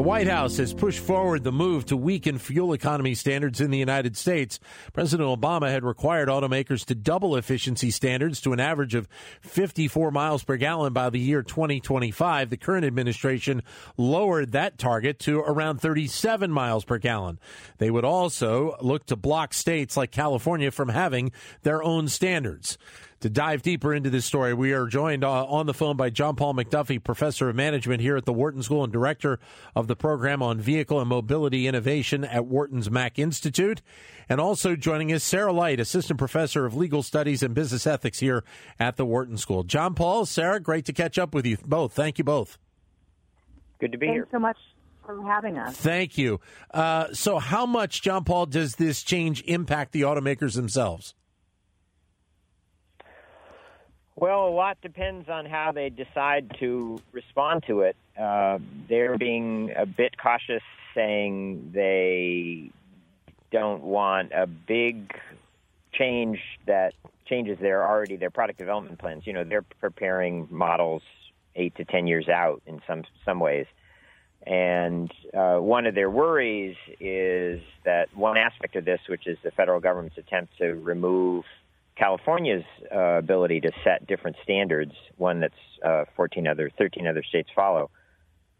The White House has pushed forward the move to weaken fuel economy standards in the United States. President Obama had required automakers to double efficiency standards to an average of 54 miles per gallon by the year 2025. The current administration lowered that target to around 37 miles per gallon. They would also look to block states like California from having their own standards. To dive deeper into this story, we are joined uh, on the phone by John Paul MacDuffie, professor of management here at the Wharton School and director of the program on vehicle and mobility innovation at Wharton's Mack Institute. And also joining us, Sarah Light, assistant professor of legal studies and business ethics here at the Wharton School. John Paul, Sarah, great to catch up with you both. Thank you both. Good to be Thanks here. Thanks so much for having us. Thank you. Uh, so, how much, John Paul, does this change impact the automakers themselves? Well, a lot depends on how they decide to respond to it. Uh, they're being a bit cautious, saying they don't want a big change that changes their already their product development plans. You know, they're preparing models eight to ten years out in some some ways. And uh, one of their worries is that one aspect of this, which is the federal government's attempt to remove California's uh, ability to set different standards, one that's uh, 14 other, 13 other states follow.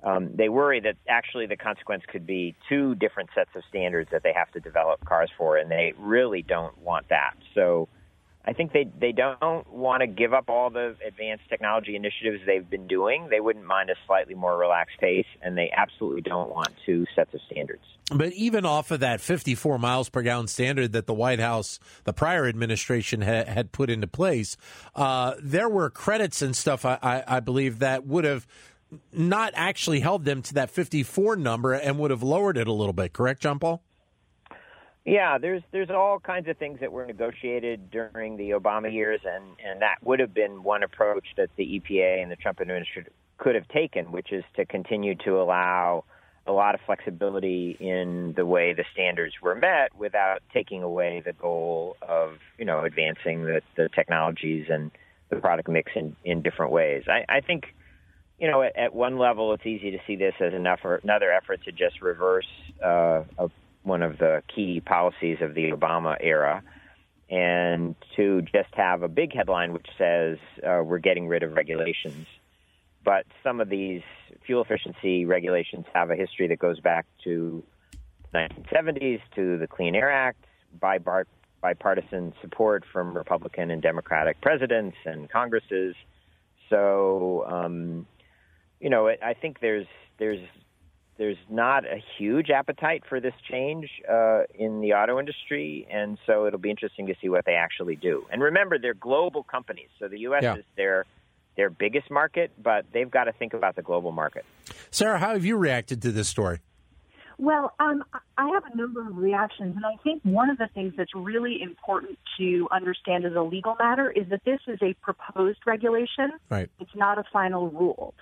Um, they worry that actually the consequence could be two different sets of standards that they have to develop cars for, and they really don't want that. So I think they, they don't want to give up all the advanced technology initiatives they've been doing. They wouldn't mind a slightly more relaxed pace, and they absolutely don't want two sets of standards. But even off of that 54 miles per gallon standard that the White House, the prior administration ha- had put into place, uh, there were credits and stuff, I, I, I believe, that would have not actually held them to that 54 number and would have lowered it a little bit. Correct, John Paul? Yeah, there's there's all kinds of things that were negotiated during the Obama years, and and that would have been one approach that the EPA and the Trump administration could have taken, which is to continue to allow a lot of flexibility in the way the standards were met without taking away the goal of you know advancing the, the technologies and the product mix in, in different ways. I, I think you know at, at one level it's easy to see this as an effort, another effort to just reverse uh, a one of the key policies of the Obama era, and to just have a big headline which says uh, we're getting rid of regulations. But some of these fuel efficiency regulations have a history that goes back to the 1970s, to the Clean Air Act, bipartisan support from Republican and Democratic presidents and Congresses. So, um, you know, I think there's there's there's not a huge appetite for this change uh, in the auto industry, and so it'll be interesting to see what they actually do. And remember, they're global companies, so the U.S. Yeah. is their their biggest market, but they've got to think about the global market. Sarah, how have you reacted to this story? Well, um, I have a number of reactions, and I think one of the things that's really important to understand as a legal matter is that this is a proposed regulation. Right. It's not a final rule.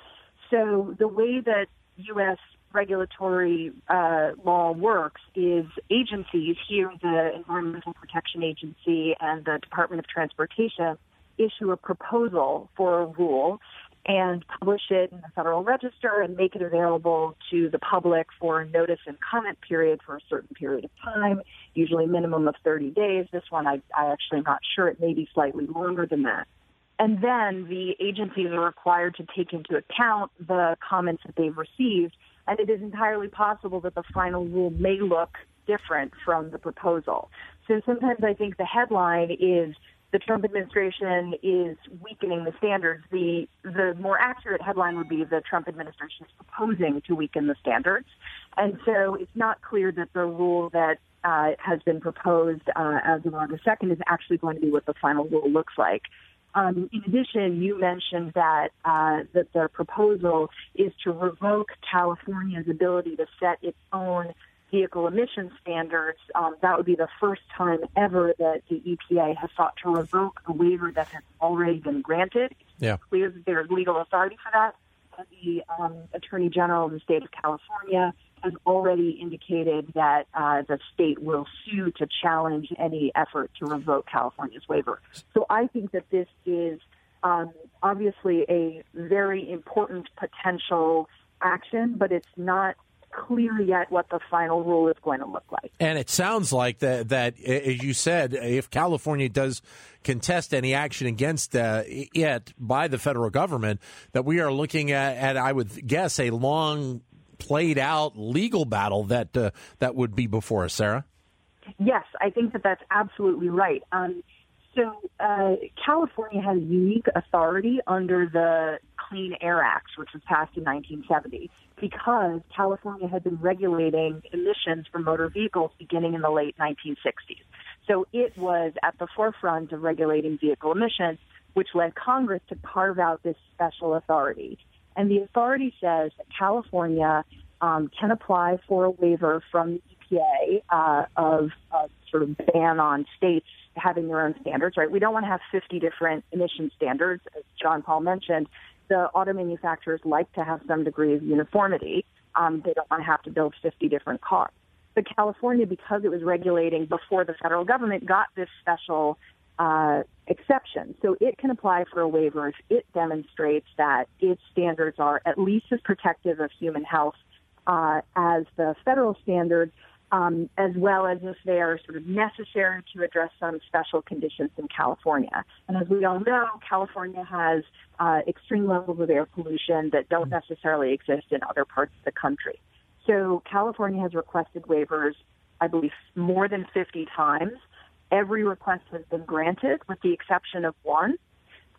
So the way that U.S. regulatory uh, law works is agencies, here the Environmental Protection Agency and the Department of Transportation, issue a proposal for a rule and publish it in the Federal Register and make it available to the public for a notice and comment period for a certain period of time, usually minimum of 30 days. This one, I, I actually am not sure. It may be slightly longer than that. And then the agencies are required to take into account the comments that they've received. And it is entirely possible that the final rule may look different from the proposal. So sometimes I think the headline is the Trump administration is weakening the standards. The the more accurate headline would be the Trump administration is proposing to weaken the standards, and so it's not clear that the rule that uh, has been proposed uh, as of August second is actually going to be what the final rule looks like. Um, in addition, you mentioned that uh, that the proposal is to revoke California's ability to set its own vehicle emission standards. Um, that would be the first time ever that the EPA has sought to revoke a waiver that has already been granted. Yeah. It's clear that there's legal authority for that. The um, Attorney General of the state of California has already indicated that uh, the state will sue to challenge any effort to revoke California's waiver. So I think that this is um, obviously a very important potential action, but it's not clear yet what the final rule is going to look like. And it sounds like that, that as you said, if California does contest any action against uh, it by the federal government, that we are looking at, at I would guess, a long played out legal battle that uh, that would be before us, Sarah. Yes, I think that that's absolutely right. Um, so uh, California has a unique authority under the Clean Air Act, which was passed in 1970, because California had been regulating emissions from motor vehicles beginning in the late 1960s. So it was at the forefront of regulating vehicle emissions, which led Congress to carve out this special authority. And the authority says that California um, can apply for a waiver from the EPA uh, of a sort of ban on states having their own standards, right? We don't want to have 50 different emission standards, as John Paul mentioned the auto manufacturers like to have some degree of uniformity. Um, they don't want to have to build 50 different cars. But California, because it was regulating before the federal government, got this special uh, exception. So it can apply for a waiver if it demonstrates that its standards are at least as protective of human health uh, as the federal standards um, as well as if they are sort of necessary to address some special conditions in California. And as we all know, California has uh, extreme levels of air pollution that don't necessarily exist in other parts of the country. So California has requested waivers, I believe, more than 50 times. Every request has been granted, with the exception of one,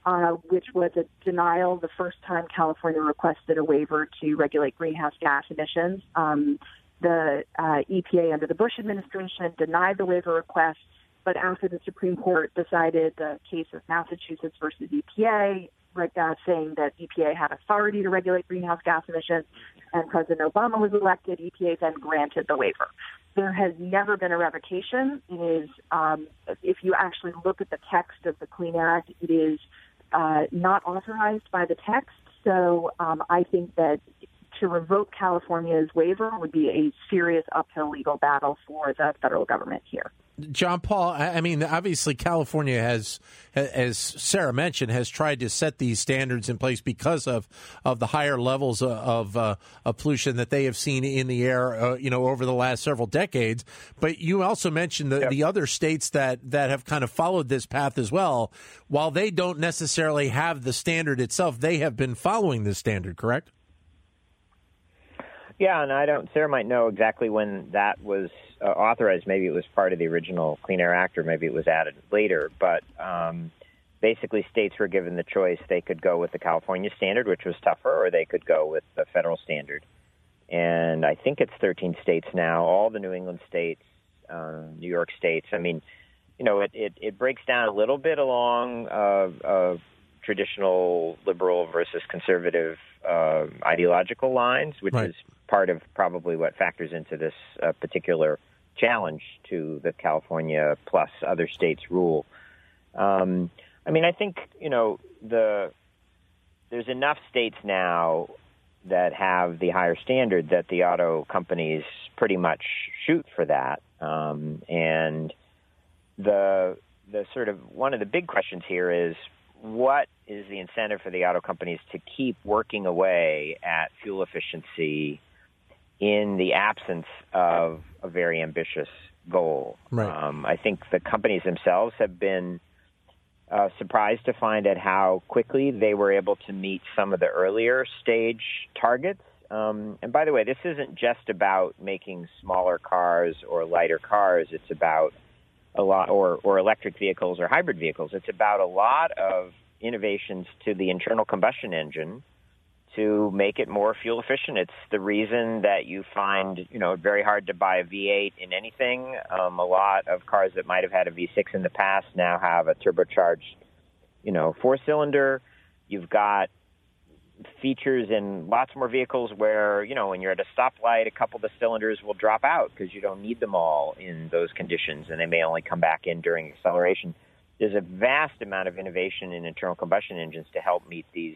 uh, which was a denial the first time California requested a waiver to regulate greenhouse gas emissions. Um, the uh, EPA under the Bush administration denied the waiver request, but after the Supreme Court decided the case of Massachusetts versus EPA, uh, saying that EPA had authority to regulate greenhouse gas emissions, and President Obama was elected, EPA then granted the waiver. There has never been a revocation. It is, um, if you actually look at the text of the Clean Act, it is uh, not authorized by the text. So um, I think that to revoke California's waiver would be a serious uphill legal battle for the federal government here. John Paul, I mean, obviously, California has, as Sarah mentioned, has tried to set these standards in place because of, of the higher levels of, uh, of pollution that they have seen in the air, uh, you know, over the last several decades. But you also mentioned the, yep. the other states that, that have kind of followed this path as well. While they don't necessarily have the standard itself, they have been following this standard, correct? Yeah, and I don't. Sarah might know exactly when that was uh, authorized. Maybe it was part of the original Clean Air Act, or maybe it was added later. But um, basically, states were given the choice. They could go with the California standard, which was tougher, or they could go with the federal standard. And I think it's 13 states now. All the New England states, uh, New York states. I mean, you know, it it, it breaks down a little bit along uh, uh, traditional liberal versus conservative uh, ideological lines, which right. is part of probably what factors into this uh, particular challenge to the California plus other states rule. Um, I mean, I think you know the there's enough states now that have the higher standard that the auto companies pretty much shoot for that, um, and the the sort of one of the big questions here is what is the incentive for the auto companies to keep working away at fuel efficiency in the absence of a very ambitious goal? Right. Um, I think the companies themselves have been uh, surprised to find at how quickly they were able to meet some of the earlier stage targets. Um, and by the way, this isn't just about making smaller cars or lighter cars. It's about a lot, or, or electric vehicles or hybrid vehicles. It's about a lot of innovations to the internal combustion engine to make it more fuel efficient. It's the reason that you find, you know, very hard to buy a V8 in anything. Um, a lot of cars that might have had a V6 in the past now have a turbocharged, you know, four cylinder. You've got features in lots more vehicles where, you know, when you're at a stoplight, a couple of the cylinders will drop out because you don't need them all in those conditions and they may only come back in during acceleration. There's a vast amount of innovation in internal combustion engines to help meet these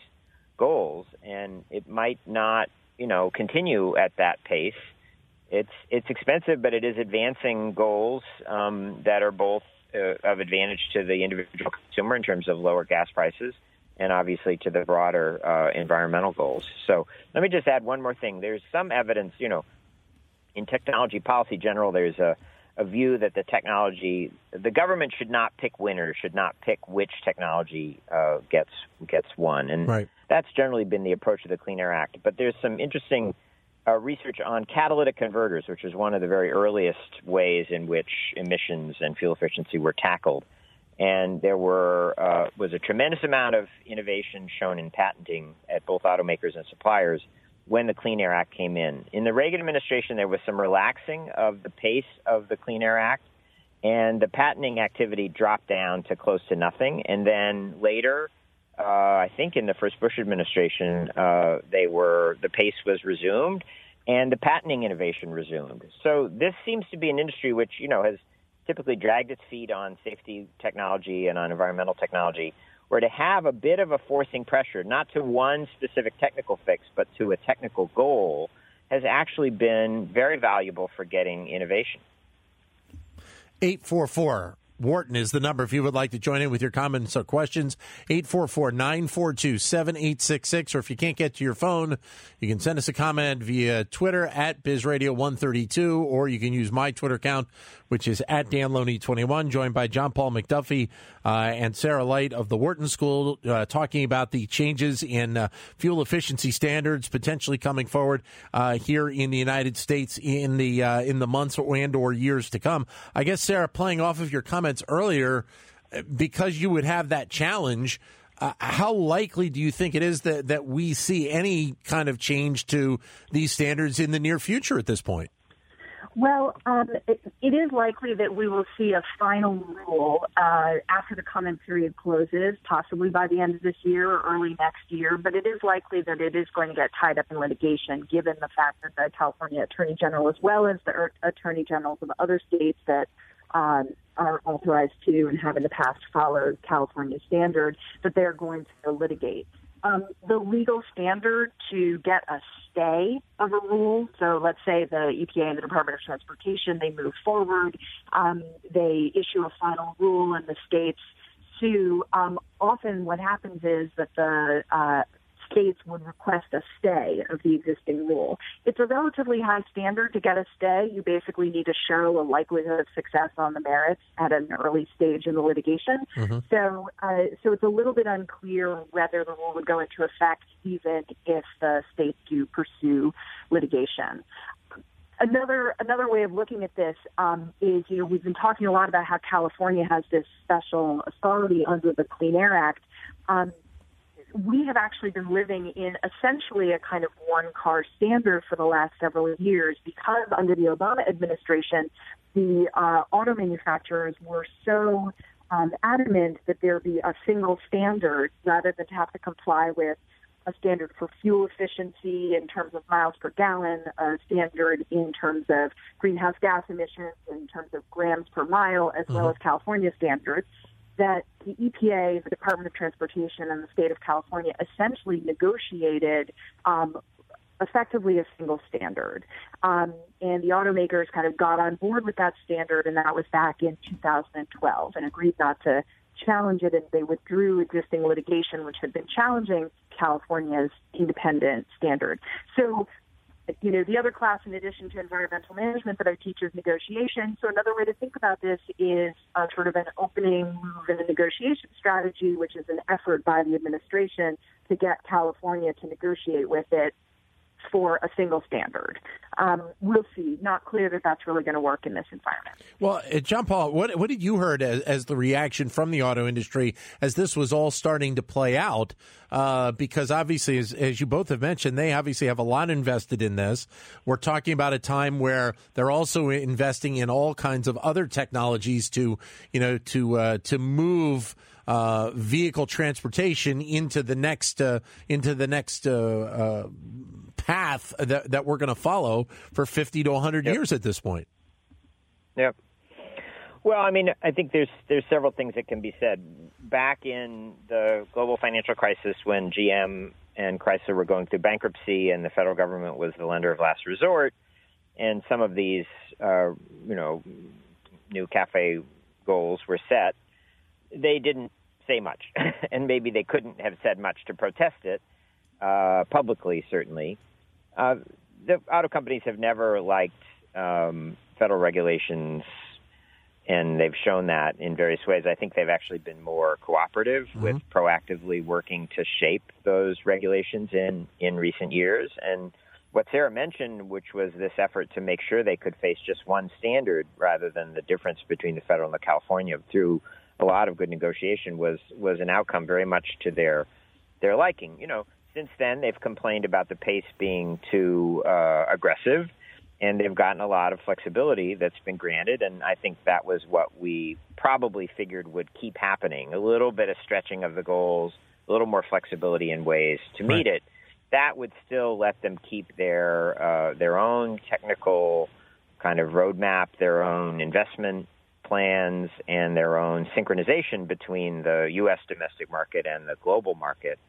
goals, and it might not, you know, continue at that pace it's it's expensive, but it is advancing goals um, that are both uh, of advantage to the individual consumer in terms of lower gas prices, and obviously to the broader uh, environmental goals. So let me just add one more thing. There's some evidence, you know, in technology policy general, there's a a view that the technology, the government should not pick winners, should not pick which technology uh, gets gets won, and right. that's generally been the approach of the Clean Air Act. But there's some interesting uh, research on catalytic converters, which is one of the very earliest ways in which emissions and fuel efficiency were tackled. And there were uh, was a tremendous amount of innovation shown in patenting at both automakers and suppliers when the Clean Air Act came in. In the Reagan administration, there was some relaxing of the pace of the Clean Air Act, and the patenting activity dropped down to close to nothing. And then later, uh, I think in the first Bush administration, uh, they were the pace was resumed, and the patenting innovation resumed. So this seems to be an industry which you know has typically dragged its feet on safety technology and on environmental technology or to have a bit of a forcing pressure, not to one specific technical fix, but to a technical goal, has actually been very valuable for getting innovation. 844 Wharton is the number if you would like to join in with your comments or questions. 844 942 7866. Or if you can't get to your phone, you can send us a comment via Twitter at BizRadio132, or you can use my Twitter account, which is at DanLoney21, joined by John Paul MacDuffie uh, and Sarah Light of the Wharton School, uh, talking about the changes in uh, fuel efficiency standards potentially coming forward uh, here in the United States in the uh, in the months and or years to come. I guess Sarah, playing off of your comments earlier, uh, because you would have that challenge. Uh, how likely do you think it is that, that we see any kind of change to these standards in the near future at this point? Well, um, it, it is likely that we will see a final rule uh, after the comment period closes, possibly by the end of this year or early next year. But it is likely that it is going to get tied up in litigation, given the fact that the California Attorney General, as well as the Attorney Generals of other states that um, are authorized to and have in the past followed California standards, that they're going to litigate. Um, the legal standard to get a stay of a rule. So let's say the EPA and the Department of Transportation, they move forward, um, they issue a final rule and the states sue. Um, often what happens is that the uh, states would request a stay of the existing rule. It's a relatively high standard to get a stay. You basically need to show a likelihood of success on the merits at an early stage in the litigation. Mm-hmm. So, uh, so it's a little bit unclear whether the rule would go into effect even if the states do pursue litigation another another way of looking at this um, is, you know, we've been talking a lot about how California has this special authority under the Clean Air Act. Um, we have actually been living in essentially a kind of one car standard for the last several years because under the Obama administration, the uh, auto manufacturers were so um, adamant that there be a single standard rather than to have to comply with a standard for fuel efficiency in terms of miles per gallon, a standard in terms of greenhouse gas emissions, in terms of grams per mile, as mm-hmm. well as California standards that the EPA, the Department of Transportation, and the state of California essentially negotiated um, effectively a single standard. Um, and the automakers kind of got on board with that standard, and that was back in 2012, and agreed not to challenge it, and they withdrew existing litigation, which had been challenging California's independent standard. So you know, the other class in addition to environmental management that I teach is negotiation. So another way to think about this is uh, sort of an opening move in a negotiation strategy, which is an effort by the administration to get California to negotiate with it for a single standard. Um, we'll see. Not clear that that's really going to work in this environment. Well, uh, John Paul, what what did you heard as, as, the reaction from the auto industry as this was all starting to play out? Uh, because obviously, as, as you both have mentioned, they obviously have a lot invested in this. We're talking about a time where they're also investing in all kinds of other technologies to, you know, to uh, to move uh, vehicle transportation into the next uh, into the next uh, uh path that that we're going to follow for 50 to 100 yep. years at this point. Yep. Well, I mean, I think there's there's several things that can be said. Back in the global financial crisis, when GM and Chrysler were going through bankruptcy, and the federal government was the lender of last resort, and some of these, uh, you know, new CAFE goals were set, they didn't say much, and maybe they couldn't have said much to protest it uh, publicly. Certainly, uh, the auto companies have never liked um, federal regulations, and they've shown that in various ways. I think they've actually been more cooperative mm-hmm. with proactively working to shape those regulations in in recent years, and what Sarah mentioned, which was this effort to make sure they could face just one standard rather than the difference between the federal and the California through a lot of good negotiation was was an outcome very much to their their liking. You know, since then they've complained about the pace being too uh, aggressive, and they've gotten a lot of flexibility that's been granted. And I think that was what we probably figured would keep happening: a little bit of stretching of the goals, a little more flexibility in ways to meet right. it. That would still let them keep their uh, their own technical kind of roadmap, their own investment plans and their own synchronization between the U.S. domestic market and the global market.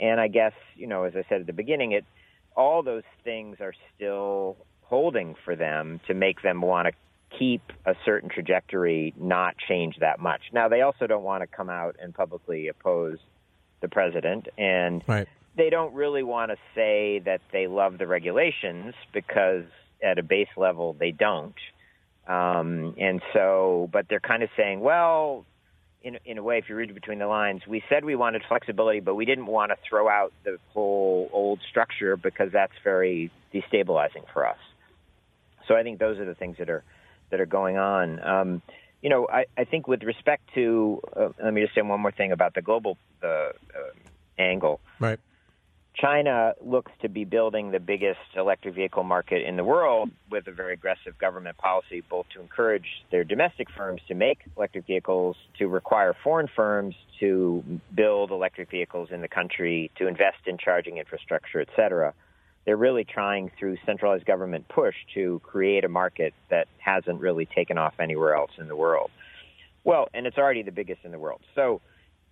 And I guess, you know, as I said at the beginning, it all those things are still holding for them to make them want to keep a certain trajectory, not change that much. Now, they also don't want to come out and publicly oppose the president, and right. they don't really want to say that they love the regulations because at a base level they don't. Um, and so, but they're kind of saying, well, in, in a way, if you read between the lines, we said we wanted flexibility, but we didn't want to throw out the whole old structure because that's very destabilizing for us. So I think those are the things that are that are going on. Um, you know, I, I think with respect to, uh, let me just say one more thing about the global uh, uh, angle. Right. China looks to be building the biggest electric vehicle market in the world with a very aggressive government policy, both to encourage their domestic firms to make electric vehicles, to require foreign firms to build electric vehicles in the country, to invest in charging infrastructure, et cetera. They're really trying through centralized government push to create a market that hasn't really taken off anywhere else in the world. Well, and it's already the biggest in the world. So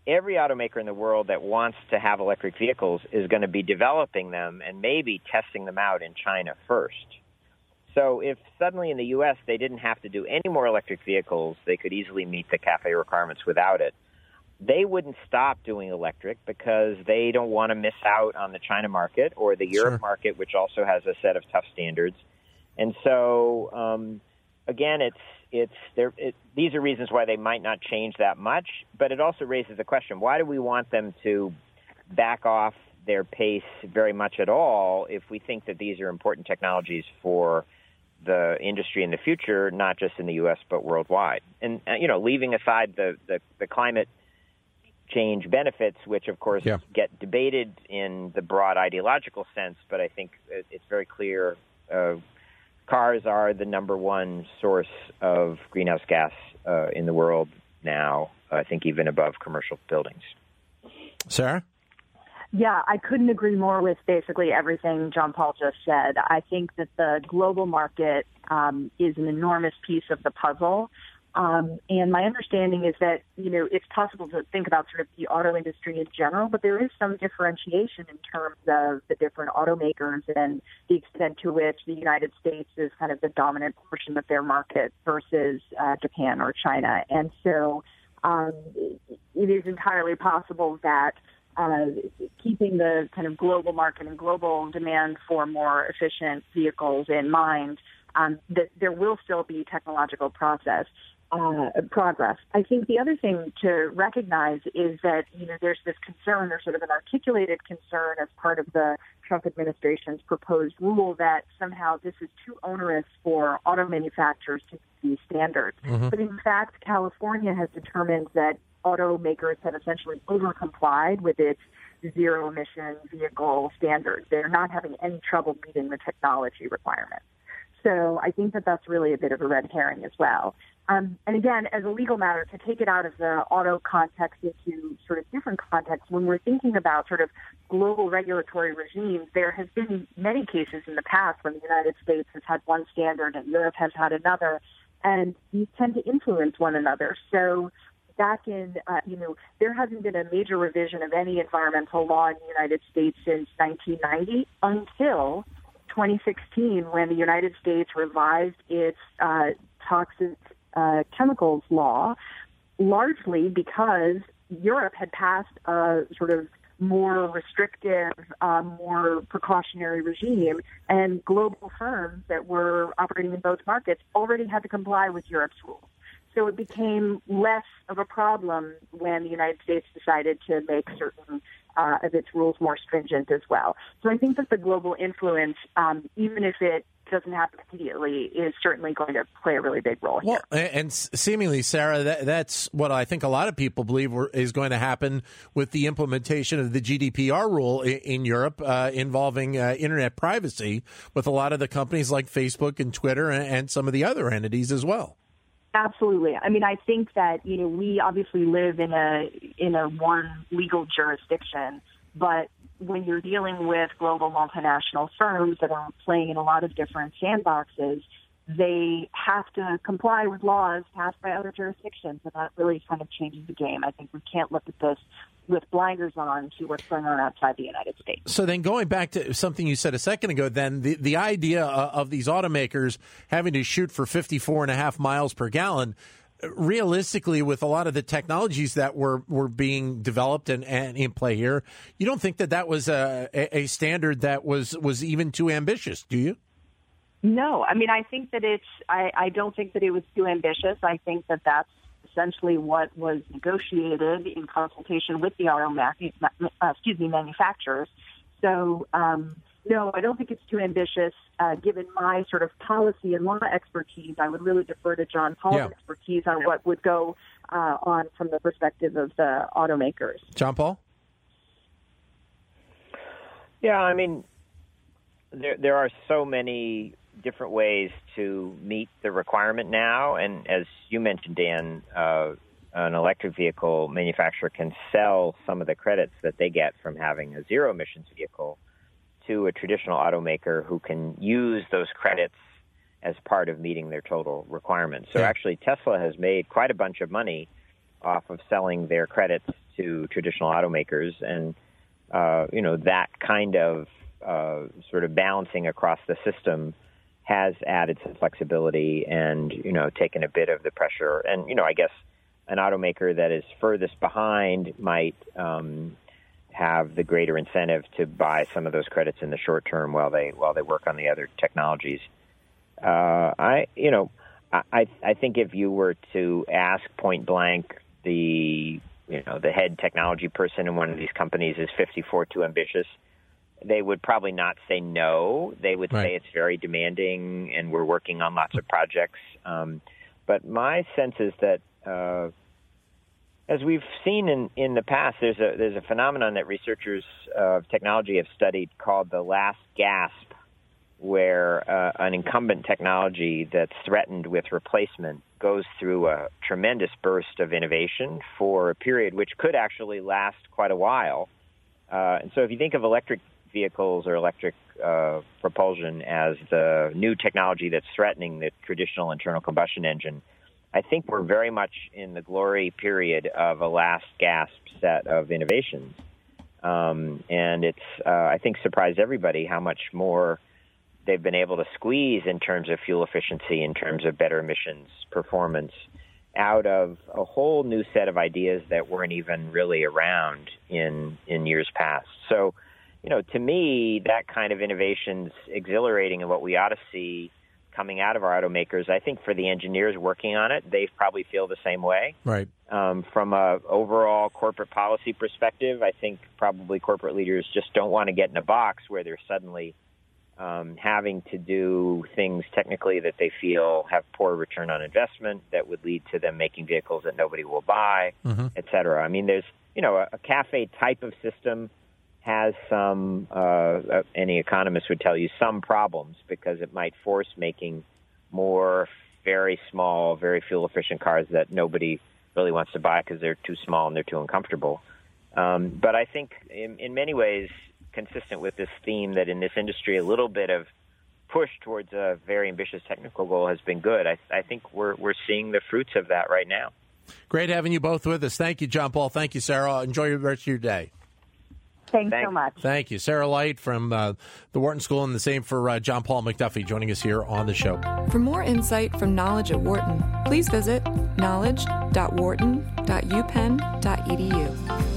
every automaker in the world that wants to have electric vehicles is going to be developing them and maybe testing them out in China first. So if suddenly in the U.S. they didn't have to do any more electric vehicles, they could easily meet the CAFE requirements without it. They wouldn't stop doing electric because they don't want to miss out on the China market or the Europe sure. market, which also has a set of tough standards. And so, um, again, it's it's there. It, these are reasons why they might not change that much, but it also raises the question: Why do we want them to back off their pace very much at all if we think that these are important technologies for the industry in the future, not just in the U.S. but worldwide? And uh, you know, leaving aside the the, the climate change benefits, which of course yeah. get debated in the broad ideological sense, but I think it's very clear. Uh, cars are the number one source of greenhouse gas uh, in the world now. I think even above commercial buildings. Sarah. Yeah, I couldn't agree more with basically everything John Paul just said. I think that the global market um, is an enormous piece of the puzzle. Um, and my understanding is that, you know, it's possible to think about sort of the auto industry in general, but there is some differentiation in terms of the different automakers and the extent to which the United States is kind of the dominant portion of their market versus uh, Japan or China. And so um, it is entirely possible that uh, keeping the kind of global market and global demand for more efficient vehicles in mind, um, that there will still be technological process uh, progress. I think the other thing to recognize is that you know there's this concern, or sort of an articulated concern, as part of the Trump administration's proposed rule that somehow this is too onerous for auto manufacturers to meet these standards. Mm-hmm. But in fact, California has determined that automakers have essentially overcomplied with its zero emission vehicle standards. They're not having any trouble meeting the technology requirements. So I think that that's really a bit of a red herring as well. Um, and again, as a legal matter, to take it out of the auto context into sort of different contexts, when we're thinking about sort of global regulatory regimes, there has been many cases in the past when the United States has had one standard and Europe has had another, and these tend to influence one another. So back in, uh, you know, there hasn't been a major revision of any environmental law in the United States since 1990 until 2016 when the United States revised its uh, toxic uh, chemicals law, largely because Europe had passed a sort of more restrictive, uh, more precautionary regime, and global firms that were operating in both markets already had to comply with Europe's rules. So it became less of a problem when the United States decided to make certain uh, of its rules more stringent as well. So I think that the global influence, um, even if it doesn't happen immediately, is certainly going to play a really big role here. And seemingly, Sarah, that, that's what I think a lot of people believe is going to happen with the implementation of the GDPR rule in, in Europe uh, involving uh, internet privacy with a lot of the companies like Facebook and Twitter and, and some of the other entities as well. Absolutely. I mean, I think that you know we obviously live in a in a one legal jurisdiction, but when you're dealing with global multinational firms that are playing in a lot of different sandboxes, they have to comply with laws passed by other jurisdictions, and that really kind of changes the game. I think we can't look at this with blinders on to what's going on outside the United States. So then, going back to something you said a second ago, then the the idea uh, of these automakers having to shoot for 54 and a half miles per gallon realistically, with a lot of the technologies that were, were being developed and, and in play here, you don't think that that was a, a standard that was, was even too ambitious, do you? No, I mean, I think that it's, I, I don't think that it was too ambitious. I think that that's essentially what was negotiated in consultation with the auto, uh, excuse me, manufacturers. So, um, no, I don't think it's too ambitious. Uh, given my sort of policy and law expertise, I would really defer to John Paul's yeah. expertise on what would go uh, on from the perspective of the automakers. John Paul? Yeah, I mean, there there are so many different ways to meet the requirement now. And as you mentioned, Dan, uh, an electric vehicle manufacturer can sell some of the credits that they get from having a zero emissions vehicle to a traditional automaker who can use those credits as part of meeting their total requirements. So actually, Tesla has made quite a bunch of money off of selling their credits to traditional automakers, and uh, you know that kind of uh, sort of balancing across the system has added some flexibility and you know taken a bit of the pressure. And you know, I guess an automaker that is furthest behind might um, have the greater incentive to buy some of those credits in the short term while they while they work on the other technologies. Uh, I you know I I think if you were to ask point blank the you know the head technology person in one of these companies is 54 too ambitious they would probably not say no. They would right. say it's very demanding, and we're working on lots of projects. Um, but my sense is that, uh, as we've seen in, in the past, there's a there's a phenomenon that researchers of technology have studied called the last gasp, where uh, an incumbent technology that's threatened with replacement goes through a tremendous burst of innovation for a period which could actually last quite a while. Uh, and so, if you think of electric vehicles or electric uh, propulsion as the new technology that's threatening the traditional internal combustion engine, I think we're very much in the glory period of a last gasp set of innovations. Um, and it's, uh, I think, surprised everybody how much more they've been able to squeeze in terms of fuel efficiency, in terms of better emissions performance, out of a whole new set of ideas that weren't even really around in in years past. So you know, to me, that kind of innovation's exhilarating and what we ought to see coming out of our automakers. I think for the engineers working on it, they probably feel the same way. Right. Um, from a overall corporate policy perspective, I think probably corporate leaders just don't want to get in a box where they're suddenly um, having to do things technically that they feel have poor return on investment that would lead to them making vehicles that nobody will buy, mm-hmm. et cetera. I mean, there's you know a, a CAFE type of system has some, uh, uh, any economist would tell you, some problems because it might force making more very small, very fuel efficient cars that nobody really wants to buy because they're too small and they're too uncomfortable. Um, but I think in, in many ways, consistent with this theme that in this industry, a little bit of push towards a very ambitious technical goal has been good. I, I think we're, we're seeing the fruits of that right now. Great having you both with us. Thank you, John Paul. Thank you, Sarah. Enjoy the rest of your day. Thanks, Thanks, so much. Thank you. Sarah Light from uh, the Wharton School, and the same for uh, John Paul MacDuffie joining us here on the show. For more insight from Knowledge at Wharton, please visit knowledge.wharton.upenn.edu.